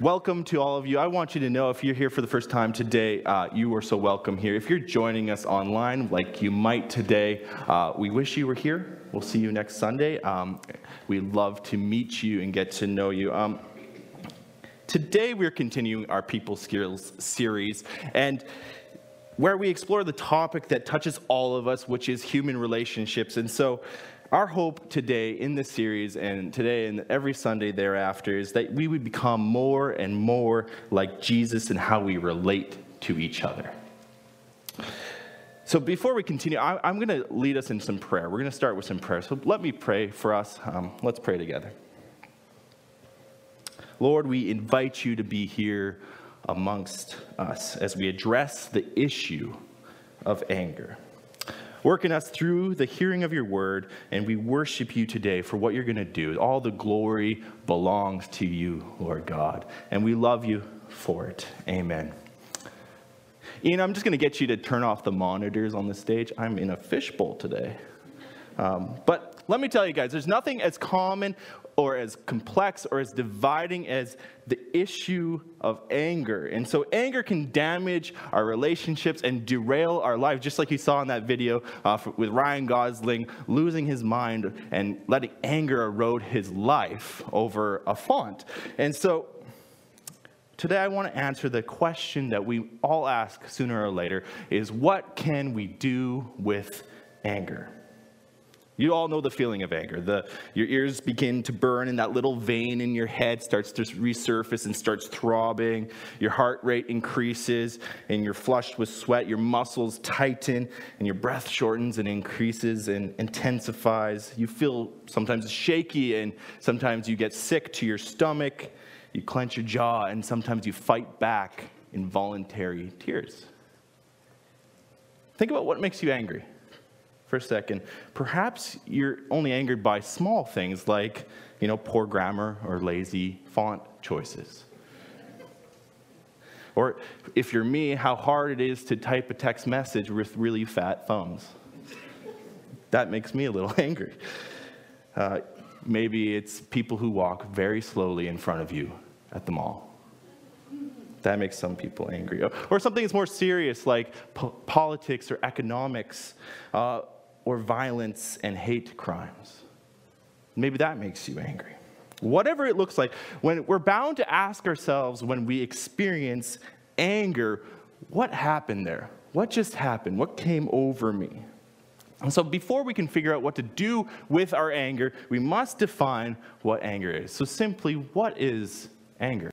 welcome to all of you. I want you to know if you're here for the first time today, uh, you are so welcome here. If you're joining us online, like you might today, uh, we wish you were here. We'll see you next Sunday. Um, we'd love to meet you and get to know you. Um, today, we're continuing our People Skills series, and where we explore the topic that touches all of us, which is human relationships. And so, our hope today in this series and today and every Sunday thereafter is that we would become more and more like Jesus in how we relate to each other. So before we continue, I, am going to lead us in some prayer. We're going to start with some prayer. So let me pray for us. Um, let's pray together. Lord, we invite you to be here amongst us as we address the issue of anger. Work in us through the hearing of your word, and we worship you today for what you're going to do. All the glory belongs to you, Lord God, and we love you for it. Amen. Ian, I'm just going to get you to turn off the monitors on the stage. I'm in a fishbowl today. Um, but let me tell you guys, there's nothing as common or as complex or as dividing as the issue of anger. And so, anger can damage our relationships and derail our lives, just like you saw in that video uh, with Ryan Gosling losing his mind and letting anger erode his life over a font. And so, Today, I want to answer the question that we all ask sooner or later is what can we do with anger? You all know the feeling of anger. The, your ears begin to burn, and that little vein in your head starts to resurface and starts throbbing. Your heart rate increases, and you're flushed with sweat. Your muscles tighten, and your breath shortens and increases and intensifies. You feel sometimes shaky, and sometimes you get sick to your stomach. You clench your jaw, and sometimes you fight back involuntary tears. Think about what makes you angry for a second, perhaps you're only angered by small things like, you know, poor grammar or lazy font choices. Or if you're me, how hard it is to type a text message with really fat thumbs. That makes me a little angry. Uh, maybe it's people who walk very slowly in front of you at the mall. That makes some people angry. Or something that's more serious, like po- politics or economics. Uh, or violence and hate crimes. Maybe that makes you angry. Whatever it looks like, when we're bound to ask ourselves when we experience anger, what happened there? What just happened? What came over me? And so, before we can figure out what to do with our anger, we must define what anger is. So, simply, what is anger?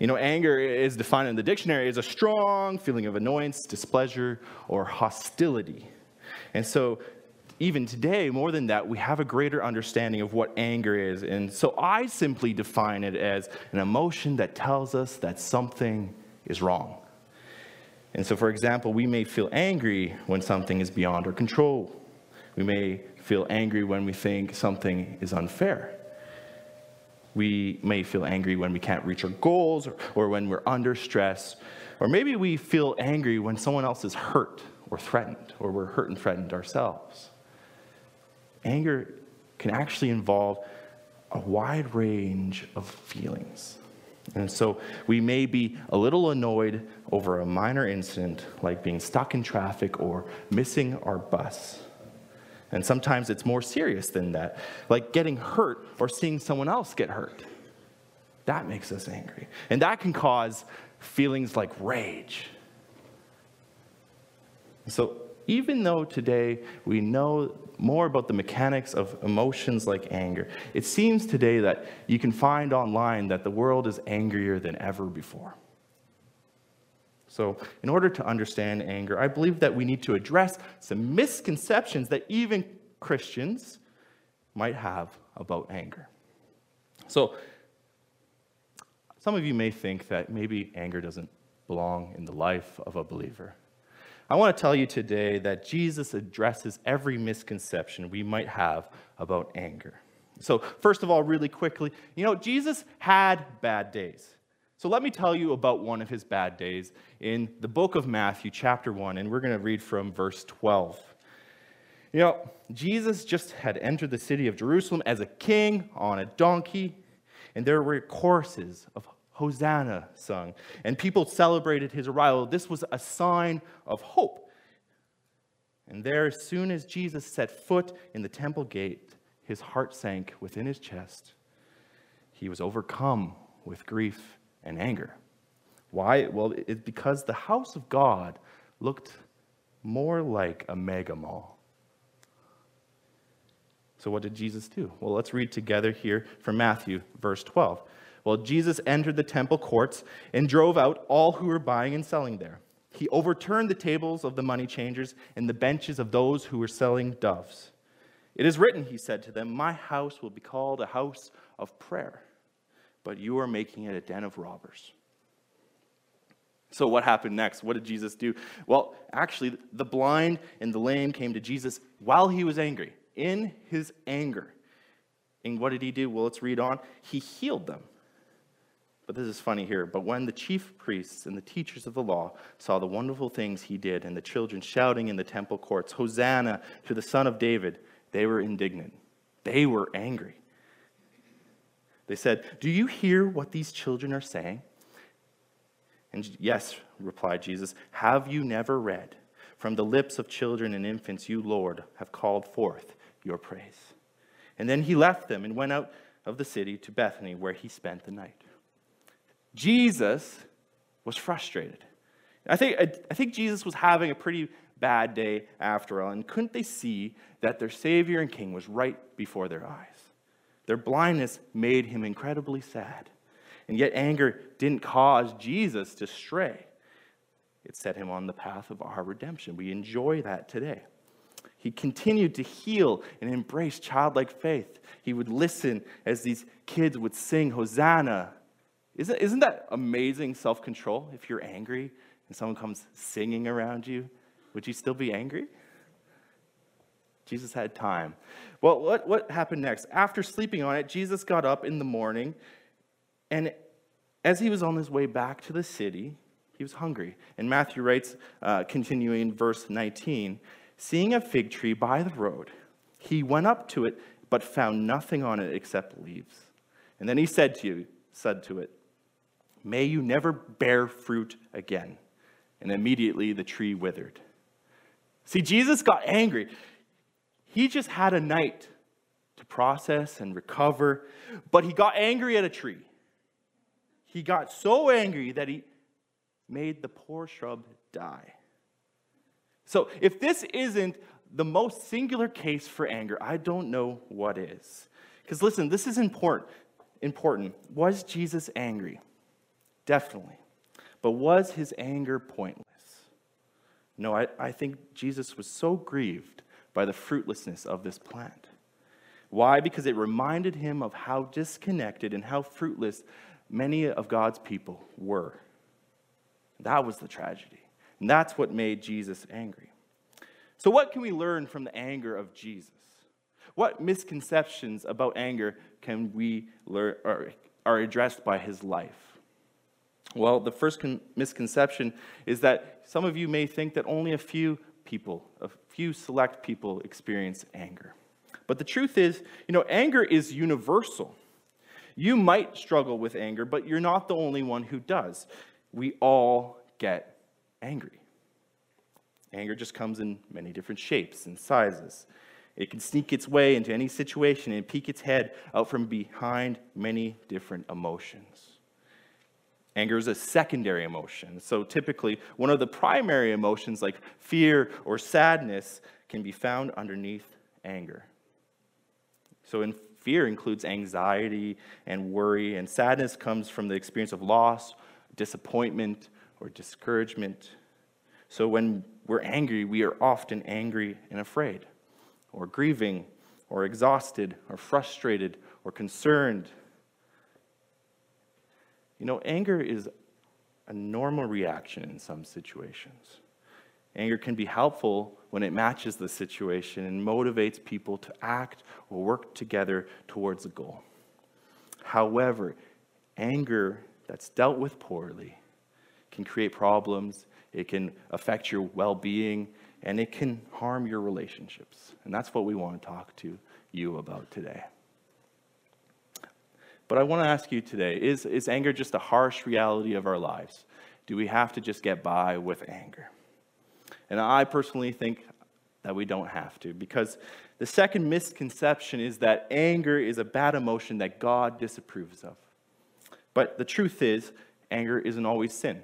You know, anger is defined in the dictionary as a strong feeling of annoyance, displeasure, or hostility. And so, even today, more than that, we have a greater understanding of what anger is. And so I simply define it as an emotion that tells us that something is wrong. And so, for example, we may feel angry when something is beyond our control. We may feel angry when we think something is unfair. We may feel angry when we can't reach our goals or, or when we're under stress. Or maybe we feel angry when someone else is hurt or threatened, or we're hurt and threatened ourselves. Anger can actually involve a wide range of feelings. And so we may be a little annoyed over a minor incident like being stuck in traffic or missing our bus. And sometimes it's more serious than that, like getting hurt or seeing someone else get hurt. That makes us angry. And that can cause feelings like rage so, even though today we know more about the mechanics of emotions like anger, it seems today that you can find online that the world is angrier than ever before. So, in order to understand anger, I believe that we need to address some misconceptions that even Christians might have about anger. So, some of you may think that maybe anger doesn't belong in the life of a believer. I want to tell you today that Jesus addresses every misconception we might have about anger. So, first of all, really quickly, you know, Jesus had bad days. So, let me tell you about one of his bad days in the book of Matthew, chapter 1, and we're going to read from verse 12. You know, Jesus just had entered the city of Jerusalem as a king on a donkey, and there were choruses of Hosanna sung, and people celebrated his arrival. This was a sign of hope. And there, as soon as Jesus set foot in the temple gate, his heart sank within his chest. He was overcome with grief and anger. Why? Well, it's because the house of God looked more like a mega mall. So, what did Jesus do? Well, let's read together here from Matthew, verse 12. Well, Jesus entered the temple courts and drove out all who were buying and selling there. He overturned the tables of the money changers and the benches of those who were selling doves. It is written, he said to them, My house will be called a house of prayer, but you are making it a den of robbers. So, what happened next? What did Jesus do? Well, actually, the blind and the lame came to Jesus while he was angry, in his anger. And what did he do? Well, let's read on. He healed them. But this is funny here. But when the chief priests and the teachers of the law saw the wonderful things he did and the children shouting in the temple courts, Hosanna to the Son of David, they were indignant. They were angry. They said, Do you hear what these children are saying? And yes, replied Jesus, have you never read? From the lips of children and infants, you, Lord, have called forth your praise. And then he left them and went out of the city to Bethany, where he spent the night. Jesus was frustrated. I think, I think Jesus was having a pretty bad day after all, and couldn't they see that their Savior and King was right before their eyes? Their blindness made him incredibly sad. And yet, anger didn't cause Jesus to stray. It set him on the path of our redemption. We enjoy that today. He continued to heal and embrace childlike faith. He would listen as these kids would sing Hosanna isn't, isn't that amazing self control? If you're angry and someone comes singing around you, would you still be angry? Jesus had time. Well, what, what happened next? After sleeping on it, Jesus got up in the morning, and as he was on his way back to the city, he was hungry. And Matthew writes, uh, continuing verse 19, seeing a fig tree by the road, he went up to it, but found nothing on it except leaves. And then he said to you, said to it, May you never bear fruit again. And immediately the tree withered. See, Jesus got angry. He just had a night to process and recover, but he got angry at a tree. He got so angry that he made the poor shrub die. So, if this isn't the most singular case for anger, I don't know what is. Because listen, this is important. Important. Was Jesus angry? Definitely. But was his anger pointless? No, I, I think Jesus was so grieved by the fruitlessness of this plant. Why? Because it reminded him of how disconnected and how fruitless many of God's people were. That was the tragedy. And that's what made Jesus angry. So, what can we learn from the anger of Jesus? What misconceptions about anger can we learn are addressed by his life? Well, the first con- misconception is that some of you may think that only a few people, a few select people experience anger. But the truth is, you know, anger is universal. You might struggle with anger, but you're not the only one who does. We all get angry. Anger just comes in many different shapes and sizes. It can sneak its way into any situation and peek its head out from behind many different emotions. Anger is a secondary emotion. So typically, one of the primary emotions, like fear or sadness, can be found underneath anger. So, in fear includes anxiety and worry, and sadness comes from the experience of loss, disappointment, or discouragement. So, when we're angry, we are often angry and afraid, or grieving, or exhausted, or frustrated, or concerned you know, anger is a normal reaction in some situations. Anger can be helpful when it matches the situation and motivates people to act or work together towards a goal. However, anger that's dealt with poorly can create problems, it can affect your well being, and it can harm your relationships. And that's what we want to talk to you about today. But I want to ask you today is, is anger just a harsh reality of our lives? Do we have to just get by with anger? And I personally think that we don't have to, because the second misconception is that anger is a bad emotion that God disapproves of. But the truth is, anger isn't always sin.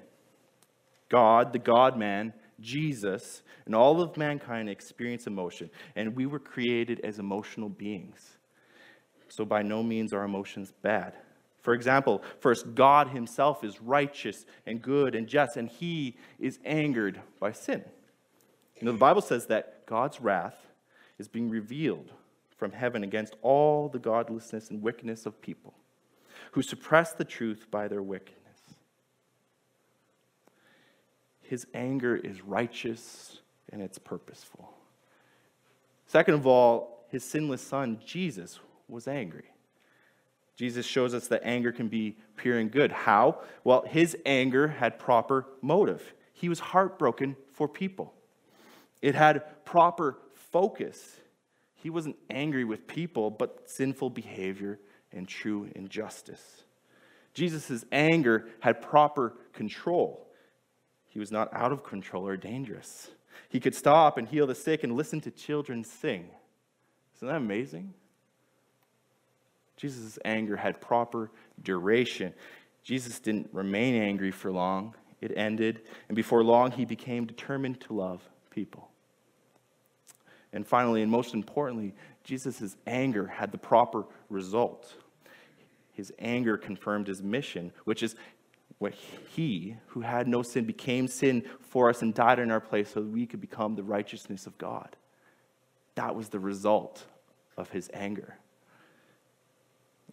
God, the God man, Jesus, and all of mankind experience emotion, and we were created as emotional beings. So by no means are emotions bad. For example, first, God himself is righteous and good and just, and he is angered by sin. You know, the Bible says that God's wrath is being revealed from heaven against all the godlessness and wickedness of people who suppress the truth by their wickedness. His anger is righteous and it's purposeful. Second of all, his sinless son, Jesus, was angry. Jesus shows us that anger can be pure and good. How? Well, his anger had proper motive. He was heartbroken for people, it had proper focus. He wasn't angry with people, but sinful behavior and true injustice. Jesus' anger had proper control. He was not out of control or dangerous. He could stop and heal the sick and listen to children sing. Isn't that amazing? Jesus' anger had proper duration. Jesus didn't remain angry for long, it ended, and before long, he became determined to love people. And finally, and most importantly, Jesus' anger had the proper result. His anger confirmed his mission, which is what he, who had no sin, became sin for us and died in our place so that we could become the righteousness of God. That was the result of his anger.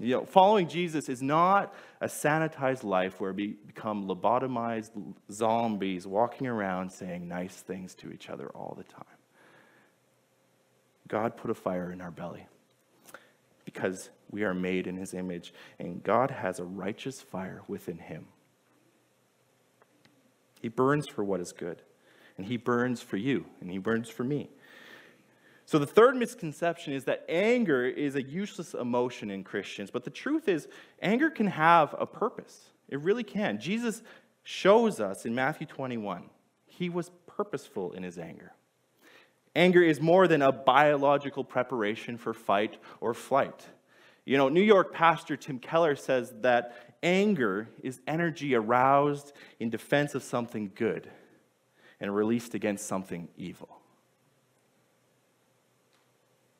You know, following Jesus is not a sanitized life where we become lobotomized zombies walking around saying nice things to each other all the time. God put a fire in our belly because we are made in his image, and God has a righteous fire within him. He burns for what is good, and he burns for you, and he burns for me. So, the third misconception is that anger is a useless emotion in Christians. But the truth is, anger can have a purpose. It really can. Jesus shows us in Matthew 21, he was purposeful in his anger. Anger is more than a biological preparation for fight or flight. You know, New York pastor Tim Keller says that anger is energy aroused in defense of something good and released against something evil.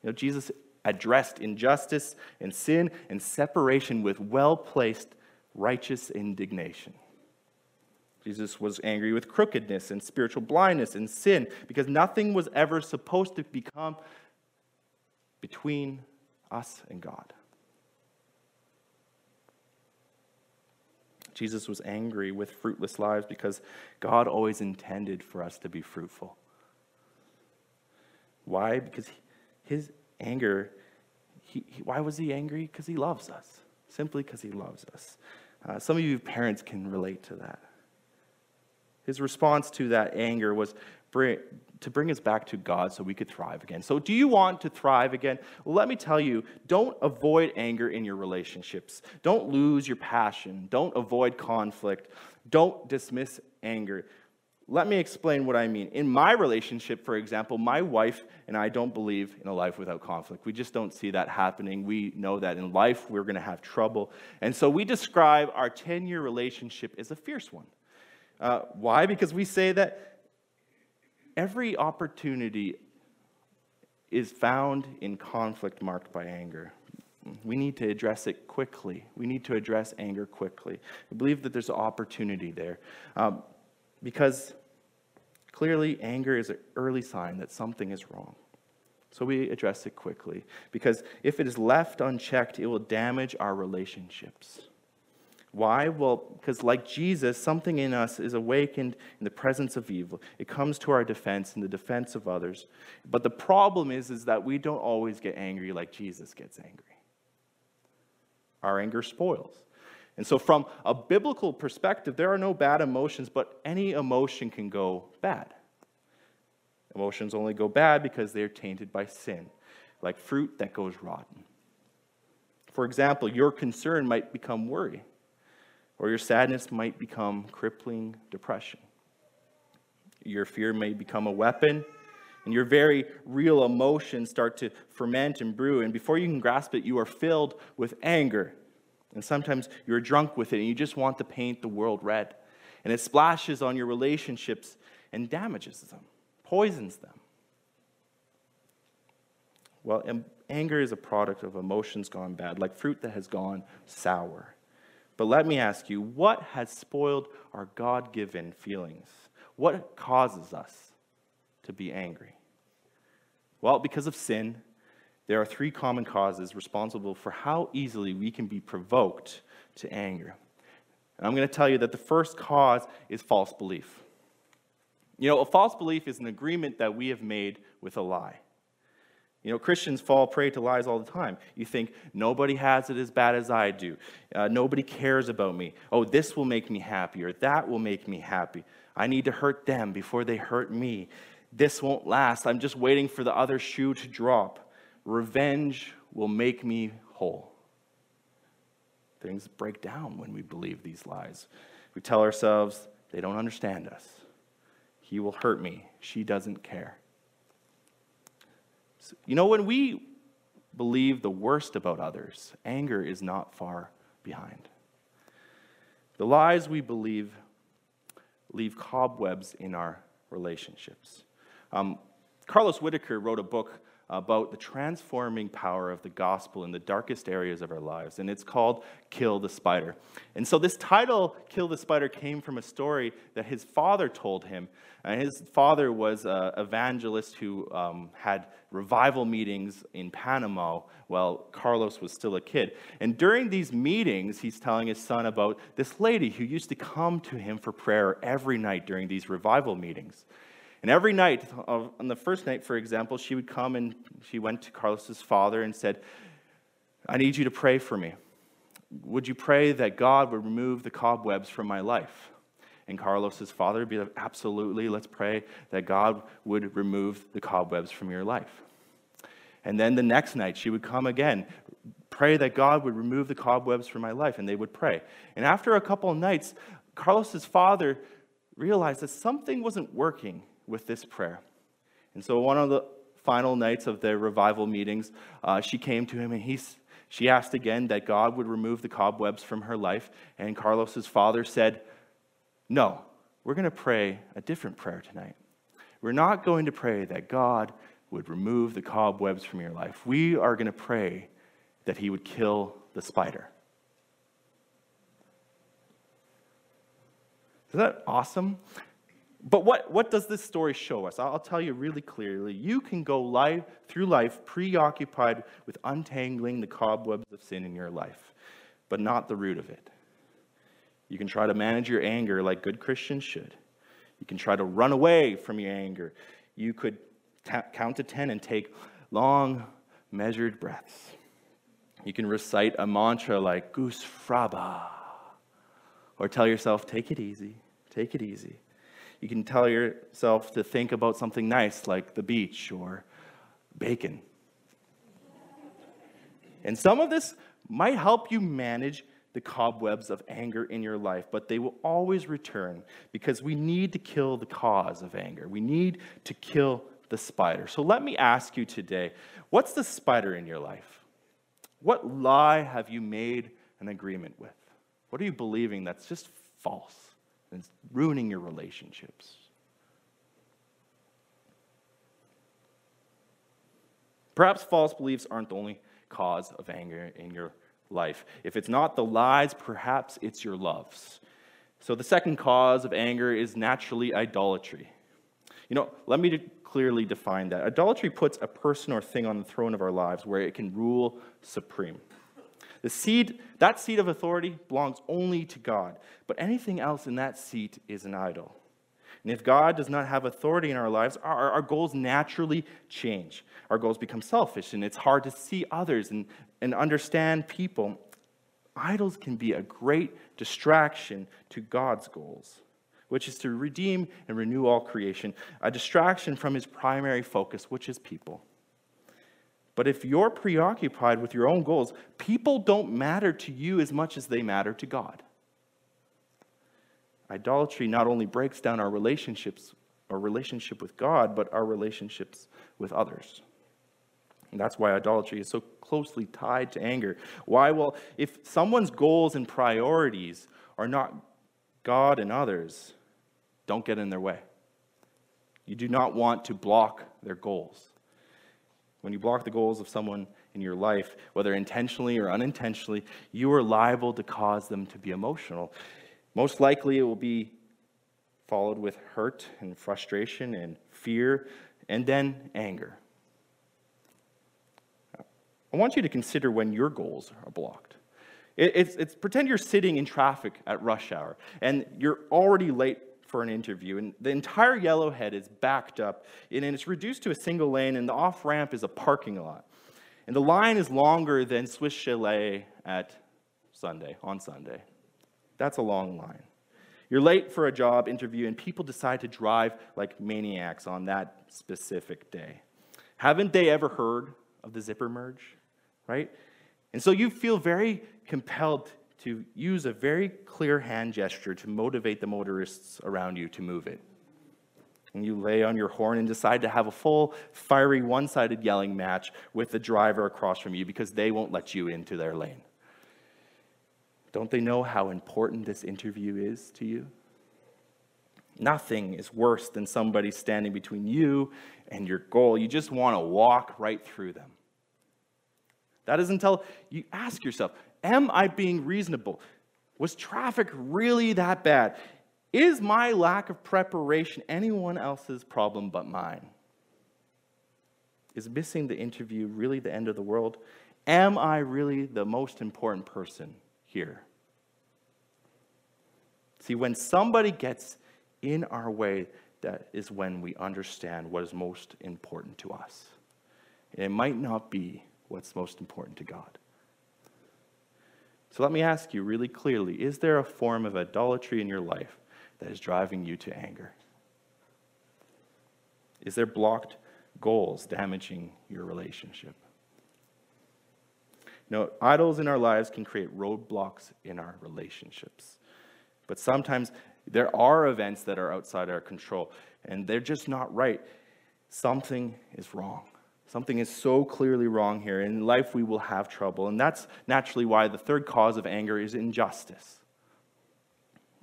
You know, Jesus addressed injustice and sin and separation with well placed righteous indignation. Jesus was angry with crookedness and spiritual blindness and sin because nothing was ever supposed to become between us and God. Jesus was angry with fruitless lives because God always intended for us to be fruitful. Why? Because his anger, he, he, why was he angry? Because he loves us. Simply because he loves us. Uh, some of you parents can relate to that. His response to that anger was bring, to bring us back to God so we could thrive again. So, do you want to thrive again? Well, let me tell you don't avoid anger in your relationships. Don't lose your passion. Don't avoid conflict. Don't dismiss anger. Let me explain what I mean. In my relationship, for example, my wife and I don't believe in a life without conflict. We just don't see that happening. We know that in life we're going to have trouble. And so we describe our 10 year relationship as a fierce one. Uh, why? Because we say that every opportunity is found in conflict marked by anger. We need to address it quickly. We need to address anger quickly. I believe that there's an opportunity there um, because clearly anger is an early sign that something is wrong. So we address it quickly because if it is left unchecked, it will damage our relationships. Why? Well, because like Jesus, something in us is awakened in the presence of evil. It comes to our defense in the defense of others. But the problem is, is that we don't always get angry like Jesus gets angry. Our anger spoils. And so, from a biblical perspective, there are no bad emotions, but any emotion can go bad. Emotions only go bad because they are tainted by sin, like fruit that goes rotten. For example, your concern might become worry or your sadness might become crippling depression. Your fear may become a weapon, and your very real emotions start to ferment and brew. And before you can grasp it, you are filled with anger. And sometimes you're drunk with it, and you just want to paint the world red. And it splashes on your relationships and damages them, poisons them. Well, anger is a product of emotions gone bad, like fruit that has gone sour. But let me ask you what has spoiled our God given feelings? What causes us to be angry? Well, because of sin, there are three common causes responsible for how easily we can be provoked to anger. And I'm going to tell you that the first cause is false belief. You know, a false belief is an agreement that we have made with a lie. You know, Christians fall prey to lies all the time. You think, nobody has it as bad as I do. Uh, nobody cares about me. Oh, this will make me happy, or that will make me happy. I need to hurt them before they hurt me. This won't last. I'm just waiting for the other shoe to drop. Revenge will make me whole. Things break down when we believe these lies. We tell ourselves, they don't understand us. He will hurt me. She doesn't care. You know, when we believe the worst about others, anger is not far behind. The lies we believe leave cobwebs in our relationships. Um, Carlos Whittaker wrote a book about the transforming power of the gospel in the darkest areas of our lives, and it's called Kill the Spider. And so, this title, Kill the Spider, came from a story that his father told him. And his father was an evangelist who um, had revival meetings in Panama while Carlos was still a kid. And during these meetings, he's telling his son about this lady who used to come to him for prayer every night during these revival meetings. And every night, on the first night, for example, she would come and she went to Carlos's father and said, I need you to pray for me. Would you pray that God would remove the cobwebs from my life? And Carlos's father would be like, Absolutely, let's pray that God would remove the cobwebs from your life. And then the next night, she would come again, pray that God would remove the cobwebs from my life, and they would pray. And after a couple of nights, Carlos's father realized that something wasn't working with this prayer. And so, one of the final nights of the revival meetings, uh, she came to him and he, she asked again that God would remove the cobwebs from her life. And Carlos's father said, No, we're going to pray a different prayer tonight. We're not going to pray that God would remove the cobwebs from your life. We are going to pray that he would kill the spider. Is that awesome? But what, what does this story show us? I'll tell you really clearly. You can go life, through life preoccupied with untangling the cobwebs of sin in your life, but not the root of it. You can try to manage your anger like good Christians should. You can try to run away from your anger. You could count to 10 and take long, measured breaths. You can recite a mantra like Goosfraba, or tell yourself, take it easy, take it easy. You can tell yourself to think about something nice like the beach or bacon. And some of this might help you manage the cobwebs of anger in your life, but they will always return because we need to kill the cause of anger. We need to kill the spider. So let me ask you today what's the spider in your life? What lie have you made an agreement with? What are you believing that's just false? And it's ruining your relationships. Perhaps false beliefs aren't the only cause of anger in your life. If it's not the lies, perhaps it's your loves. So the second cause of anger is naturally idolatry. You know, let me clearly define that. Idolatry puts a person or thing on the throne of our lives where it can rule supreme. The seat, that seat of authority belongs only to God, but anything else in that seat is an idol. And if God does not have authority in our lives, our, our goals naturally change. Our goals become selfish, and it's hard to see others and, and understand people. Idols can be a great distraction to God's goals, which is to redeem and renew all creation, a distraction from his primary focus, which is people. But if you're preoccupied with your own goals, people don't matter to you as much as they matter to God. Idolatry not only breaks down our relationships, our relationship with God, but our relationships with others. And that's why idolatry is so closely tied to anger. Why? Well, if someone's goals and priorities are not God and others, don't get in their way. You do not want to block their goals. When you block the goals of someone in your life, whether intentionally or unintentionally, you are liable to cause them to be emotional. Most likely, it will be followed with hurt and frustration and fear and then anger. I want you to consider when your goals are blocked. It's, it's pretend you're sitting in traffic at rush hour and you're already late for an interview, and the entire yellowhead is backed up, and it's reduced to a single lane, and the off ramp is a parking lot. And the line is longer than Swiss Chalet at Sunday, on Sunday. That's a long line. You're late for a job interview, and people decide to drive like maniacs on that specific day. Haven't they ever heard of the zipper merge? Right? And so you feel very compelled to use a very clear hand gesture to motivate the motorists around you to move it. And you lay on your horn and decide to have a full, fiery, one sided yelling match with the driver across from you because they won't let you into their lane. Don't they know how important this interview is to you? Nothing is worse than somebody standing between you and your goal. You just want to walk right through them. That is until you ask yourself Am I being reasonable? Was traffic really that bad? Is my lack of preparation anyone else's problem but mine? Is missing the interview really the end of the world? Am I really the most important person here. See, when somebody gets in our way, that is when we understand what is most important to us. And it might not be what's most important to God. So let me ask you really clearly is there a form of idolatry in your life that is driving you to anger? Is there blocked goals damaging your relationship? know, idols in our lives can create roadblocks in our relationships. But sometimes there are events that are outside our control, and they're just not right. Something is wrong. Something is so clearly wrong here. In life, we will have trouble. And that's naturally why the third cause of anger is injustice.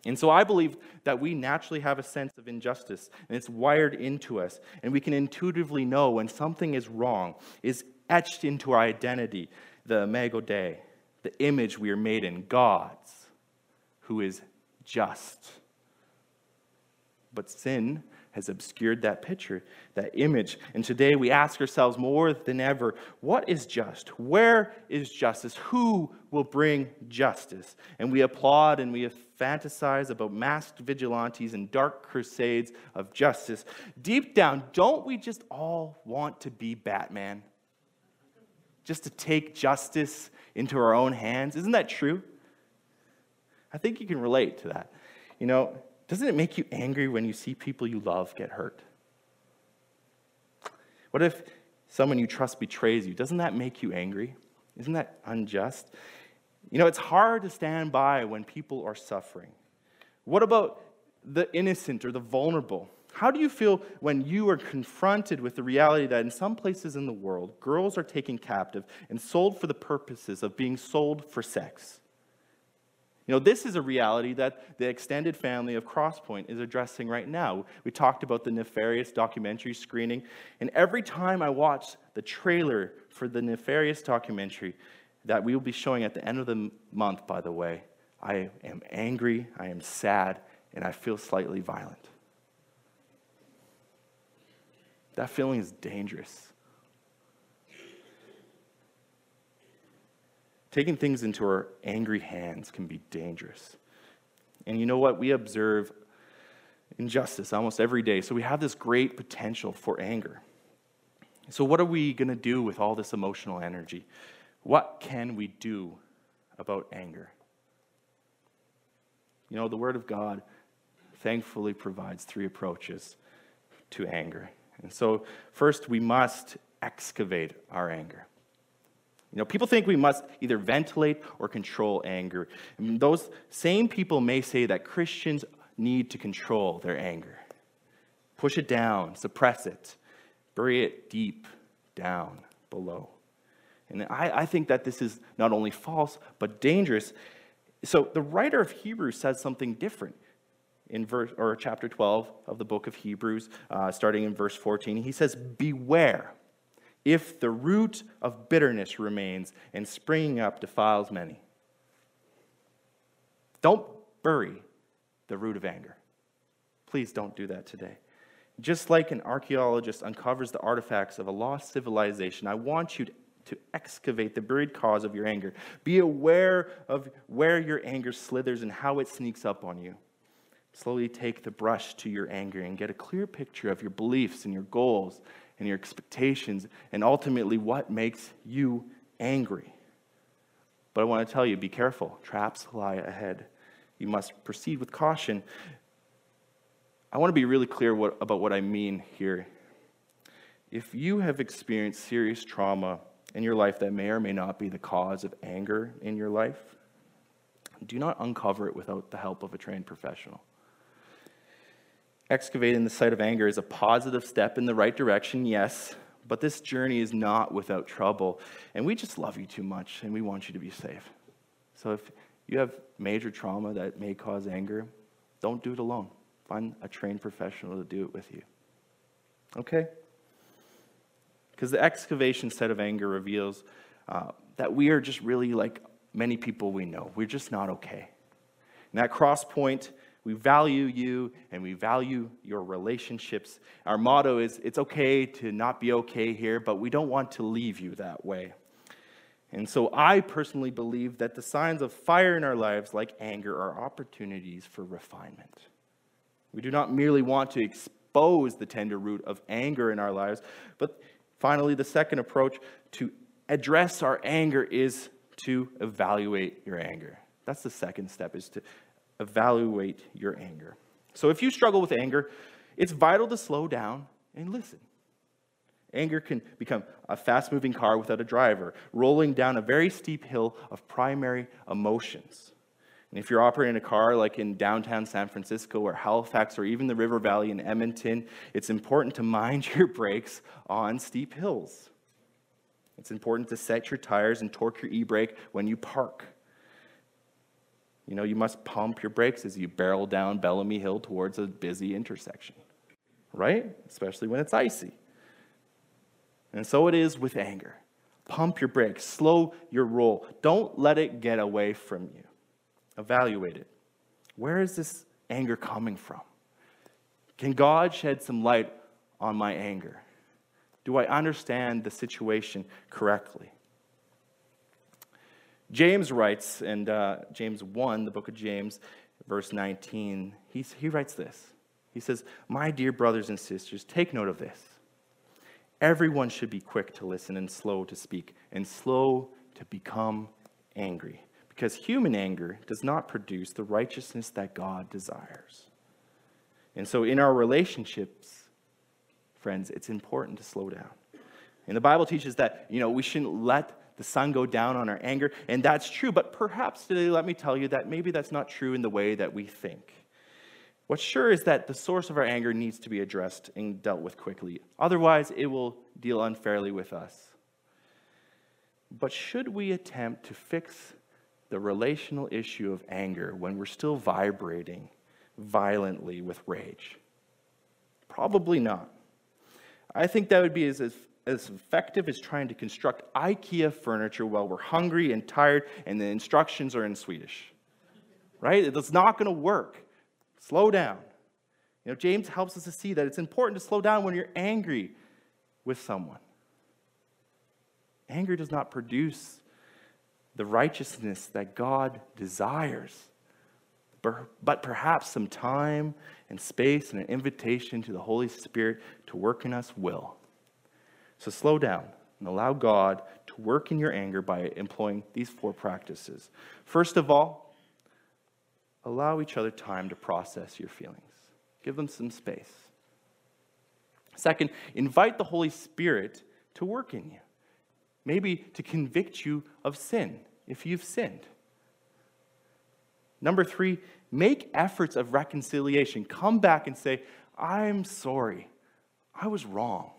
And so I believe that we naturally have a sense of injustice, and it's wired into us. And we can intuitively know when something is wrong, is etched into our identity the Imago Dei, the image we are made in, God's, who is just. But sin has obscured that picture, that image. And today we ask ourselves more than ever what is just? Where is justice? Who will bring justice? And we applaud and we fantasize about masked vigilantes and dark crusades of justice. Deep down, don't we just all want to be Batman? just to take justice into our own hands. Isn't that true? I think you can relate to that. You know, doesn't it make you angry when you see people you love get hurt? What if someone you trust betrays you? Doesn't that make you angry? Isn't that unjust? You know, it's hard to stand by when people are suffering. What about the innocent or the vulnerable? How do you feel when you are confronted with the reality that in some places in the world, girls are taken captive and sold for the purposes of being sold for sex? You know, this is a reality that the extended family of Crosspoint is addressing right now. We talked about the nefarious documentary screening, and every time I watch the trailer for the nefarious documentary that we will be showing at the end of the month, by the way, I am angry, I am sad, and I feel slightly violent. That feeling is dangerous. Taking things into our angry hands can be dangerous. And you know what? We observe injustice almost every day. So we have this great potential for anger. So, what are we going to do with all this emotional energy? What can we do about anger? You know, the Word of God thankfully provides three approaches to anger. And so, first, we must excavate our anger. You know, people think we must either ventilate or control anger. Those same people may say that Christians need to control their anger. Push it down, suppress it, bury it deep down below. And I, I think that this is not only false, but dangerous. So the writer of Hebrews says something different in verse or chapter 12 of the book of Hebrews, uh, starting in verse 14. He says, Beware if the root of bitterness remains and springing up defiles many. Don't bury the root of anger. Please don't do that today. Just like an archaeologist uncovers the artifacts of a lost civilization, I want you to, to excavate the buried cause of your anger. Be aware of where your anger slithers and how it sneaks up on you. Slowly take the brush to your anger and get a clear picture of your beliefs and your goals and your expectations and ultimately what makes you angry. But I want to tell you be careful, traps lie ahead. You must proceed with caution. I want to be really clear what, about what I mean here. If you have experienced serious trauma in your life that may or may not be the cause of anger in your life, do not uncover it without the help of a trained professional. Excavating the site of anger is a positive step in the right direction, yes, but this journey is not without trouble. And we just love you too much and we want you to be safe. So if you have major trauma that may cause anger, don't do it alone. Find a trained professional to do it with you. Okay? Because the excavation set of anger reveals uh, that we are just really like many people we know. We're just not okay. And that Crosspoint, we value you and we value your relationships. Our motto is it's okay to not be okay here, but we don't want to leave you that way. And so I personally believe that the signs of fire in our lives, like anger, are opportunities for refinement. We do not merely want to expose the tender root of anger in our lives, but finally, the second approach to address our anger is to evaluate your anger. That's the second step, is to evaluate your anger. So if you struggle with anger, it's vital to slow down and listen. Anger can become a fast moving car without a driver, rolling down a very steep hill of primary emotions. And if you're operating a car like in downtown San Francisco or Halifax or even the River Valley in Edmonton, it's important to mind your brakes on steep hills. It's important to set your tires and torque your e brake when you park. You know, you must pump your brakes as you barrel down Bellamy Hill towards a busy intersection, right? Especially when it's icy. And so it is with anger. Pump your brakes, slow your roll. Don't let it get away from you. Evaluate it. Where is this anger coming from? Can God shed some light on my anger? Do I understand the situation correctly? James writes, and uh, James 1, the book of James, verse 19, he's, he writes this. He says, My dear brothers and sisters, take note of this. Everyone should be quick to listen and slow to speak and slow to become angry because human anger does not produce the righteousness that God desires. And so, in our relationships, friends, it's important to slow down. And the Bible teaches that, you know, we shouldn't let the sun go down on our anger, and that's true, but perhaps today, let me tell you that maybe that's not true in the way that we think. What's sure is that the source of our anger needs to be addressed and dealt with quickly. Otherwise, it will deal unfairly with us. But should we attempt to fix the relational issue of anger when we're still vibrating violently with rage? Probably not. I think that would be as, as, as effective as trying to construct IKEA furniture while we're hungry and tired and the instructions are in Swedish. Right? It's not going to work. Slow down. You know, James helps us to see that it's important to slow down when you're angry with someone. Anger does not produce the righteousness that God desires, but perhaps some time and space and an invitation to the Holy Spirit to work in us will. So slow down and allow God to work in your anger by employing these four practices. First of all, allow each other time to process your feelings, give them some space. Second, invite the Holy Spirit to work in you, maybe to convict you of sin if you've sinned. Number three, make efforts of reconciliation. Come back and say, I'm sorry. I was wrong.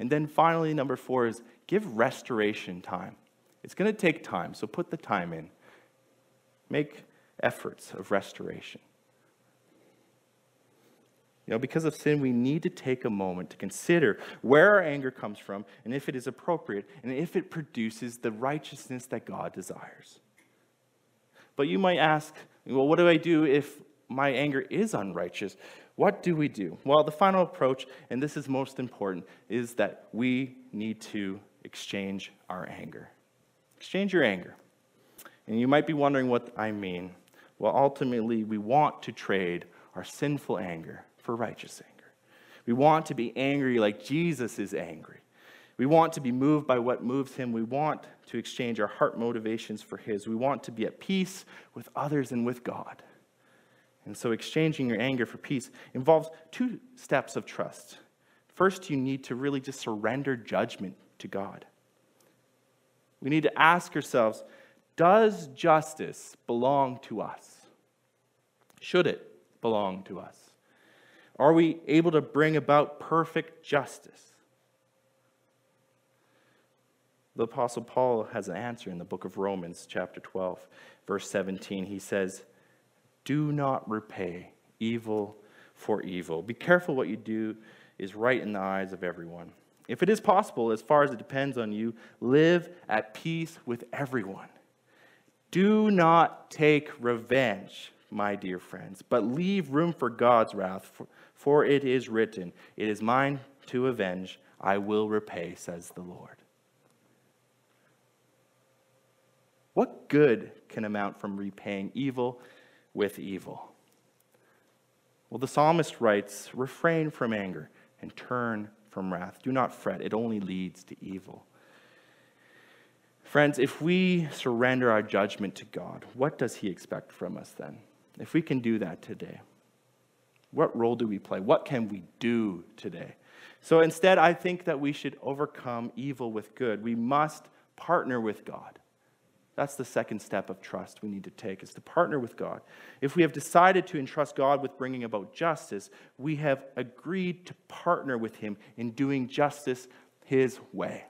And then finally, number four is give restoration time. It's going to take time, so put the time in. Make efforts of restoration. You know, because of sin, we need to take a moment to consider where our anger comes from and if it is appropriate and if it produces the righteousness that God desires. But you might ask, well, what do I do if my anger is unrighteous? What do we do? Well, the final approach, and this is most important, is that we need to exchange our anger. Exchange your anger. And you might be wondering what I mean. Well, ultimately, we want to trade our sinful anger for righteous anger. We want to be angry like Jesus is angry. We want to be moved by what moves him. We want to exchange our heart motivations for his. We want to be at peace with others and with God. And so, exchanging your anger for peace involves two steps of trust. First, you need to really just surrender judgment to God. We need to ask ourselves Does justice belong to us? Should it belong to us? Are we able to bring about perfect justice? The Apostle Paul has an answer in the book of Romans, chapter 12, verse 17. He says, Do not repay evil for evil. Be careful what you do is right in the eyes of everyone. If it is possible, as far as it depends on you, live at peace with everyone. Do not take revenge, my dear friends, but leave room for God's wrath, for, for it is written, It is mine to avenge, I will repay, says the Lord. What good can amount from repaying evil with evil? Well, the psalmist writes refrain from anger and turn from wrath. Do not fret, it only leads to evil. Friends, if we surrender our judgment to God, what does He expect from us then? If we can do that today, what role do we play? What can we do today? So instead, I think that we should overcome evil with good. We must partner with God. That's the second step of trust we need to take is to partner with God. If we have decided to entrust God with bringing about justice, we have agreed to partner with him in doing justice his way.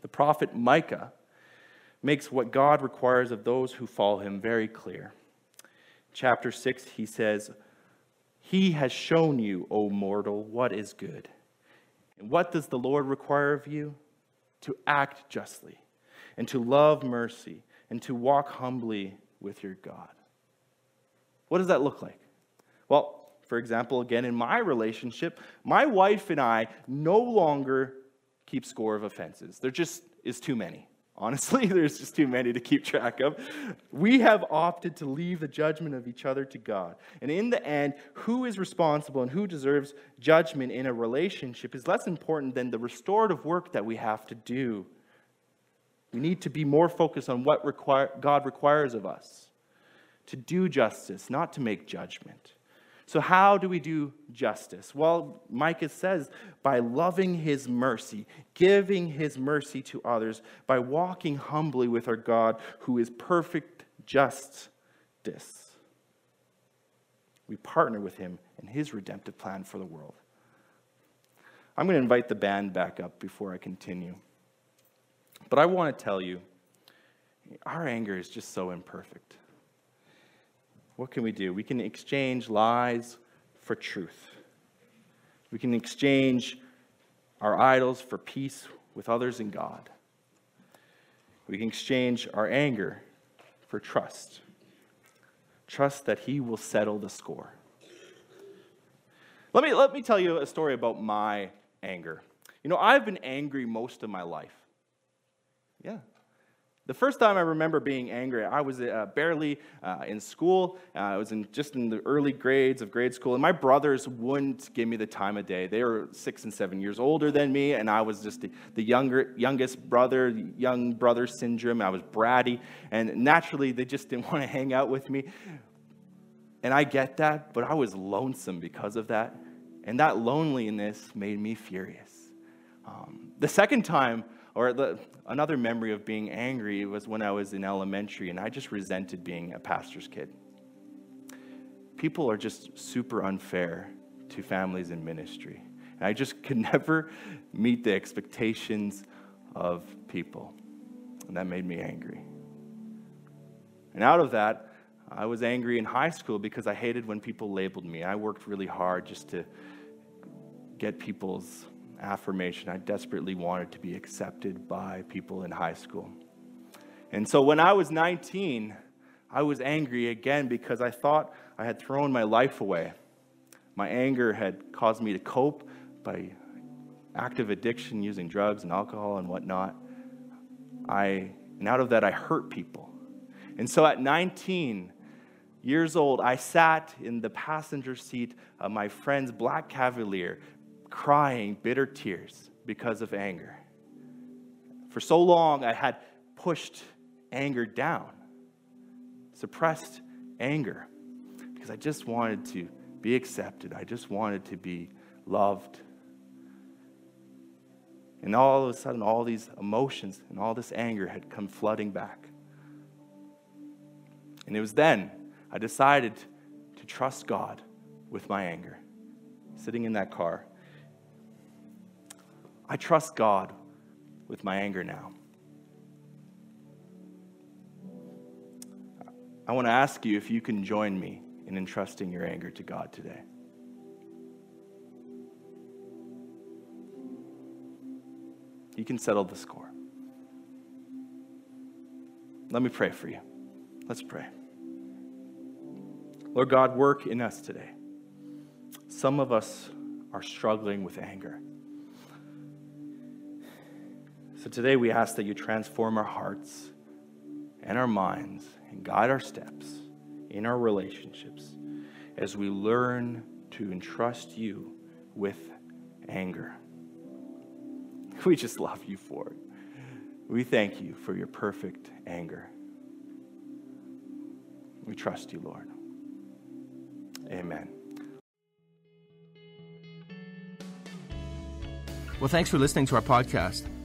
The prophet Micah makes what God requires of those who follow him very clear. Chapter 6, he says, He has shown you, O mortal, what is good. And what does the Lord require of you? To act justly and to love mercy and to walk humbly with your God. What does that look like? Well, for example, again, in my relationship, my wife and I no longer keep score of offenses. There just is too many. Honestly, there's just too many to keep track of. We have opted to leave the judgment of each other to God. And in the end, who is responsible and who deserves judgment in a relationship is less important than the restorative work that we have to do we need to be more focused on what require, God requires of us to do justice, not to make judgment. So, how do we do justice? Well, Micah says by loving his mercy, giving his mercy to others, by walking humbly with our God who is perfect justice. We partner with him in his redemptive plan for the world. I'm going to invite the band back up before I continue. But I want to tell you, our anger is just so imperfect. What can we do? We can exchange lies for truth. We can exchange our idols for peace with others and God. We can exchange our anger for trust. Trust that He will settle the score. Let me, let me tell you a story about my anger. You know, I've been angry most of my life. Yeah. The first time I remember being angry, I was uh, barely uh, in school. Uh, I was in, just in the early grades of grade school, and my brothers wouldn't give me the time of day. They were six and seven years older than me, and I was just the, younger, youngest brother, young brother syndrome. I was bratty, and naturally, they just didn't want to hang out with me. And I get that, but I was lonesome because of that. And that loneliness made me furious. Um, the second time, or the, another memory of being angry was when I was in elementary and I just resented being a pastor's kid. People are just super unfair to families in ministry. And I just could never meet the expectations of people. And that made me angry. And out of that, I was angry in high school because I hated when people labeled me. I worked really hard just to get people's affirmation. I desperately wanted to be accepted by people in high school. And so when I was 19, I was angry again because I thought I had thrown my life away. My anger had caused me to cope by active addiction using drugs and alcohol and whatnot. I, and out of that, I hurt people. And so at 19 years old, I sat in the passenger seat of my friend's black Cavalier crying bitter tears because of anger. For so long, I had pushed anger down, suppressed anger, because I just wanted to be accepted. I just wanted to be loved. And all of a sudden, all these emotions and all this anger had come flooding back. And it was then I decided to trust God with my anger, sitting in that car I trust God with my anger now. I want to ask you if you can join me in entrusting your anger to God today. You can settle the score. Let me pray for you. Let's pray. Lord God, work in us today. Some of us are struggling with anger. So today we ask that you transform our hearts and our minds and guide our steps in our relationships as we learn to entrust you with anger. We just love you for it. We thank you for your perfect anger. We trust you, Lord. Amen. Well, thanks for listening to our podcast.